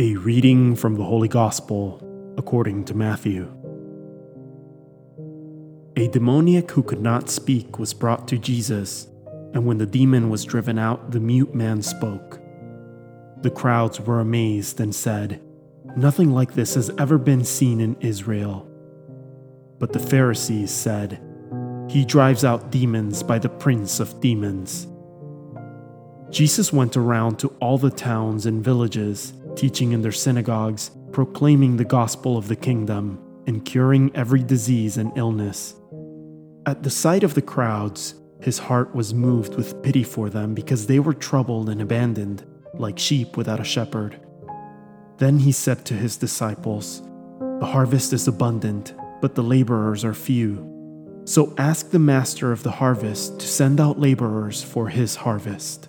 A reading from the Holy Gospel according to Matthew. A demoniac who could not speak was brought to Jesus, and when the demon was driven out, the mute man spoke. The crowds were amazed and said, Nothing like this has ever been seen in Israel. But the Pharisees said, He drives out demons by the prince of demons. Jesus went around to all the towns and villages teaching in their synagogues, proclaiming the gospel of the kingdom, and curing every disease and illness. At the sight of the crowds, his heart was moved with pity for them because they were troubled and abandoned, like sheep without a shepherd. Then he said to his disciples, The harvest is abundant, but the laborers are few. So ask the master of the harvest to send out laborers for his harvest.